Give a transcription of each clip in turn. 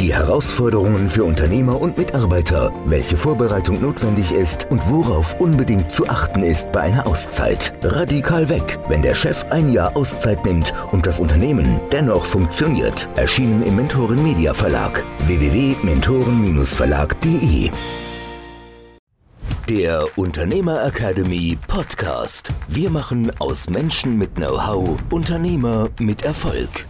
die Herausforderungen für Unternehmer und Mitarbeiter, welche Vorbereitung notwendig ist und worauf unbedingt zu achten ist bei einer Auszeit. Radikal weg, wenn der Chef ein Jahr Auszeit nimmt und das Unternehmen dennoch funktioniert. Erschienen im Mentoren Media Verlag www.mentoren-verlag.de der Unternehmer Academy Podcast. Wir machen aus Menschen mit Know-how Unternehmer mit Erfolg.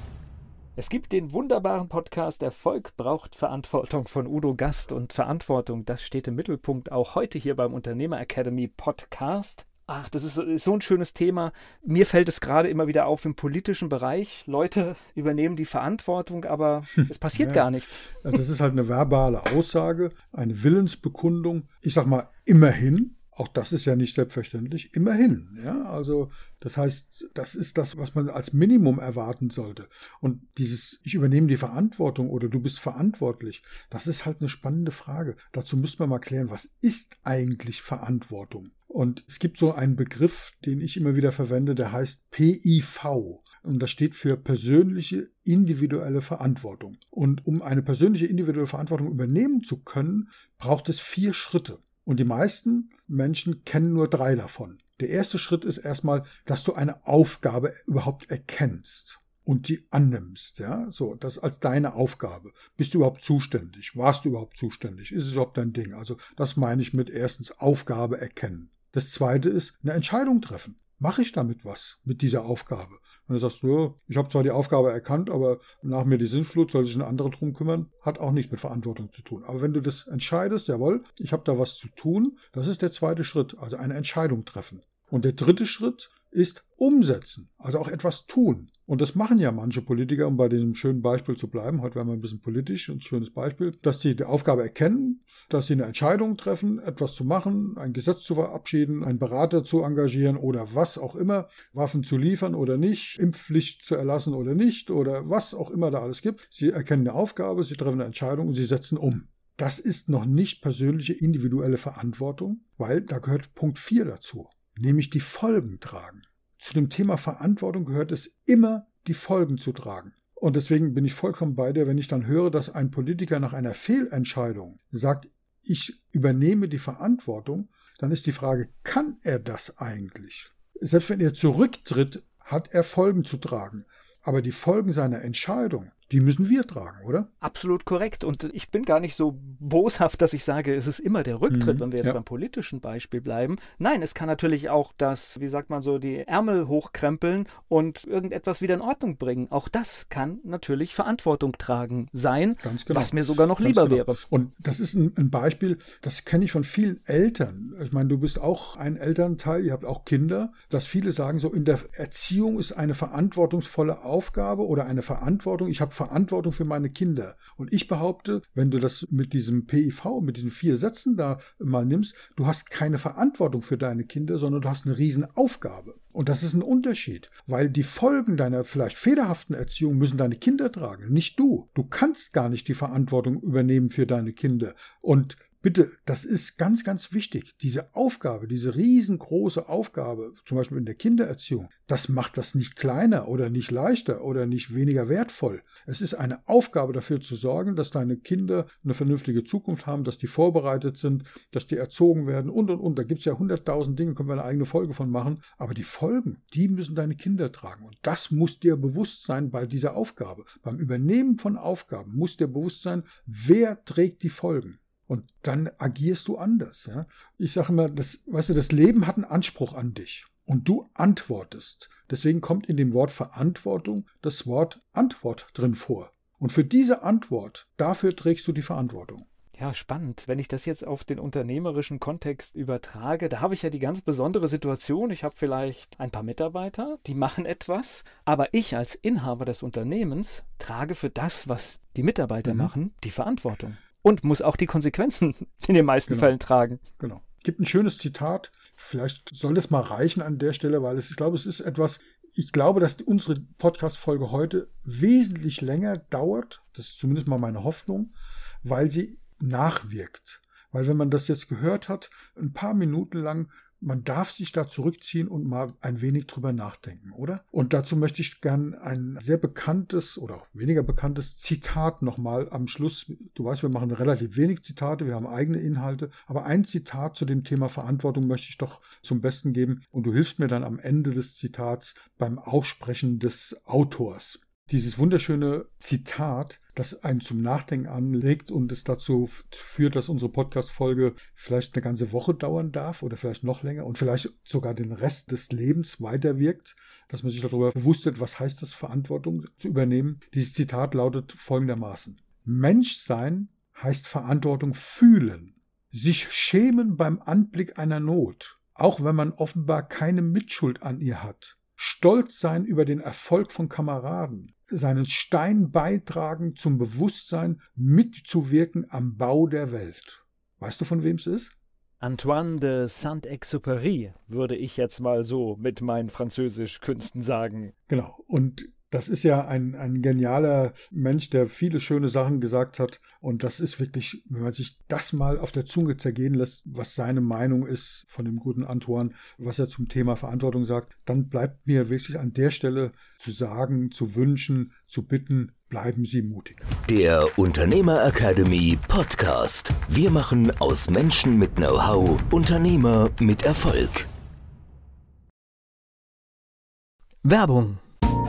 Es gibt den wunderbaren Podcast Erfolg braucht Verantwortung von Udo Gast und Verantwortung, das steht im Mittelpunkt auch heute hier beim Unternehmer Academy Podcast. Ach, das ist, ist, so ein schönes Thema. Mir fällt es gerade immer wieder auf im politischen Bereich. Leute übernehmen die Verantwortung, aber es passiert ja, gar nichts. Das ist halt eine verbale Aussage, eine Willensbekundung. Ich sag mal, immerhin. Auch das ist ja nicht selbstverständlich. Immerhin. Ja, also das heißt, das ist das, was man als Minimum erwarten sollte. Und dieses, ich übernehme die Verantwortung oder du bist verantwortlich, das ist halt eine spannende Frage. Dazu müsste man mal klären, was ist eigentlich Verantwortung? Und es gibt so einen Begriff, den ich immer wieder verwende, der heißt PIV. Und das steht für persönliche individuelle Verantwortung. Und um eine persönliche individuelle Verantwortung übernehmen zu können, braucht es vier Schritte. Und die meisten Menschen kennen nur drei davon. Der erste Schritt ist erstmal, dass du eine Aufgabe überhaupt erkennst und die annimmst, ja, so, das als deine Aufgabe. Bist du überhaupt zuständig? Warst du überhaupt zuständig? Ist es überhaupt dein Ding? Also, das meine ich mit erstens Aufgabe erkennen. Das zweite ist eine Entscheidung treffen. Mache ich damit was mit dieser Aufgabe? Und du sagst, ja, ich habe zwar die Aufgabe erkannt, aber nach mir die Sinnflut, soll sich ein anderer drum kümmern, hat auch nichts mit Verantwortung zu tun. Aber wenn du das entscheidest, jawohl, ich habe da was zu tun, das ist der zweite Schritt, also eine Entscheidung treffen. Und der dritte Schritt ist umsetzen, also auch etwas tun. Und das machen ja manche Politiker, um bei diesem schönen Beispiel zu bleiben, heute werden wir ein bisschen politisch, ein schönes Beispiel, dass sie die Aufgabe erkennen, dass sie eine Entscheidung treffen, etwas zu machen, ein Gesetz zu verabschieden, einen Berater zu engagieren oder was auch immer, Waffen zu liefern oder nicht, Impfpflicht zu erlassen oder nicht oder was auch immer da alles gibt. Sie erkennen eine Aufgabe, sie treffen eine Entscheidung und sie setzen um. Das ist noch nicht persönliche individuelle Verantwortung, weil da gehört Punkt 4 dazu nämlich die Folgen tragen. Zu dem Thema Verantwortung gehört es immer, die Folgen zu tragen. Und deswegen bin ich vollkommen bei dir, wenn ich dann höre, dass ein Politiker nach einer Fehlentscheidung sagt, ich übernehme die Verantwortung, dann ist die Frage, kann er das eigentlich? Selbst wenn er zurücktritt, hat er Folgen zu tragen. Aber die Folgen seiner Entscheidung, die müssen wir tragen, oder? Absolut korrekt. Und ich bin gar nicht so boshaft, dass ich sage, es ist immer der Rücktritt, mhm, wenn wir jetzt ja. beim politischen Beispiel bleiben. Nein, es kann natürlich auch das, wie sagt man so, die Ärmel hochkrempeln und irgendetwas wieder in Ordnung bringen. Auch das kann natürlich Verantwortung tragen sein, genau. was mir sogar noch Ganz lieber genau. wäre. Und das ist ein, ein Beispiel, das kenne ich von vielen Eltern. Ich meine, du bist auch ein Elternteil, ihr habt auch Kinder, dass viele sagen, so in der Erziehung ist eine verantwortungsvolle Aufgabe oder eine Verantwortung. Ich habe Verantwortung für meine Kinder. Und ich behaupte, wenn du das mit diesem PIV, mit diesen vier Sätzen da mal nimmst, du hast keine Verantwortung für deine Kinder, sondern du hast eine Riesenaufgabe. Und das ist ein Unterschied, weil die Folgen deiner vielleicht fehlerhaften Erziehung müssen deine Kinder tragen, nicht du. Du kannst gar nicht die Verantwortung übernehmen für deine Kinder. Und Bitte, das ist ganz, ganz wichtig. Diese Aufgabe, diese riesengroße Aufgabe, zum Beispiel in der Kindererziehung, das macht das nicht kleiner oder nicht leichter oder nicht weniger wertvoll. Es ist eine Aufgabe dafür zu sorgen, dass deine Kinder eine vernünftige Zukunft haben, dass die vorbereitet sind, dass die erzogen werden und und und. Da gibt es ja hunderttausend Dinge, können wir eine eigene Folge von machen. Aber die Folgen, die müssen deine Kinder tragen. Und das muss dir bewusst sein bei dieser Aufgabe. Beim Übernehmen von Aufgaben muss dir bewusst sein, wer trägt die Folgen. Und dann agierst du anders. Ja? Ich sage immer, das, weißt du, das Leben hat einen Anspruch an dich. Und du antwortest. Deswegen kommt in dem Wort Verantwortung das Wort Antwort drin vor. Und für diese Antwort, dafür trägst du die Verantwortung. Ja, spannend. Wenn ich das jetzt auf den unternehmerischen Kontext übertrage, da habe ich ja die ganz besondere Situation. Ich habe vielleicht ein paar Mitarbeiter, die machen etwas, aber ich als Inhaber des Unternehmens trage für das, was die Mitarbeiter mhm. machen, die Verantwortung und muss auch die Konsequenzen in den meisten genau. Fällen tragen. Genau. Gibt ein schönes Zitat. Vielleicht soll das mal reichen an der Stelle, weil es, ich glaube, es ist etwas, ich glaube, dass unsere Podcast-Folge heute wesentlich länger dauert. Das ist zumindest mal meine Hoffnung, weil sie nachwirkt. Weil wenn man das jetzt gehört hat, ein paar Minuten lang, man darf sich da zurückziehen und mal ein wenig drüber nachdenken, oder? Und dazu möchte ich gern ein sehr bekanntes oder auch weniger bekanntes Zitat nochmal am Schluss. Du weißt, wir machen relativ wenig Zitate, wir haben eigene Inhalte, aber ein Zitat zu dem Thema Verantwortung möchte ich doch zum Besten geben und du hilfst mir dann am Ende des Zitats beim Aussprechen des Autors dieses wunderschöne Zitat, das einen zum Nachdenken anlegt und es dazu führt, dass unsere Podcast-Folge vielleicht eine ganze Woche dauern darf oder vielleicht noch länger und vielleicht sogar den Rest des Lebens weiterwirkt, dass man sich darüber bewusst wird, was heißt es, Verantwortung zu übernehmen. Dieses Zitat lautet folgendermaßen. Menschsein heißt Verantwortung fühlen, sich schämen beim Anblick einer Not, auch wenn man offenbar keine Mitschuld an ihr hat stolz sein über den Erfolg von Kameraden, seinen Stein beitragen zum Bewusstsein, mitzuwirken am Bau der Welt. Weißt du, von wem es ist? Antoine de Saint-Exupéry, würde ich jetzt mal so mit meinen Französischkünsten sagen. Genau. Und das ist ja ein, ein genialer Mensch, der viele schöne Sachen gesagt hat. Und das ist wirklich, wenn man sich das mal auf der Zunge zergehen lässt, was seine Meinung ist von dem guten Antoine, was er zum Thema Verantwortung sagt, dann bleibt mir wirklich an der Stelle zu sagen, zu wünschen, zu bitten, bleiben Sie mutig. Der Unternehmer Academy Podcast. Wir machen aus Menschen mit Know-how Unternehmer mit Erfolg. Werbung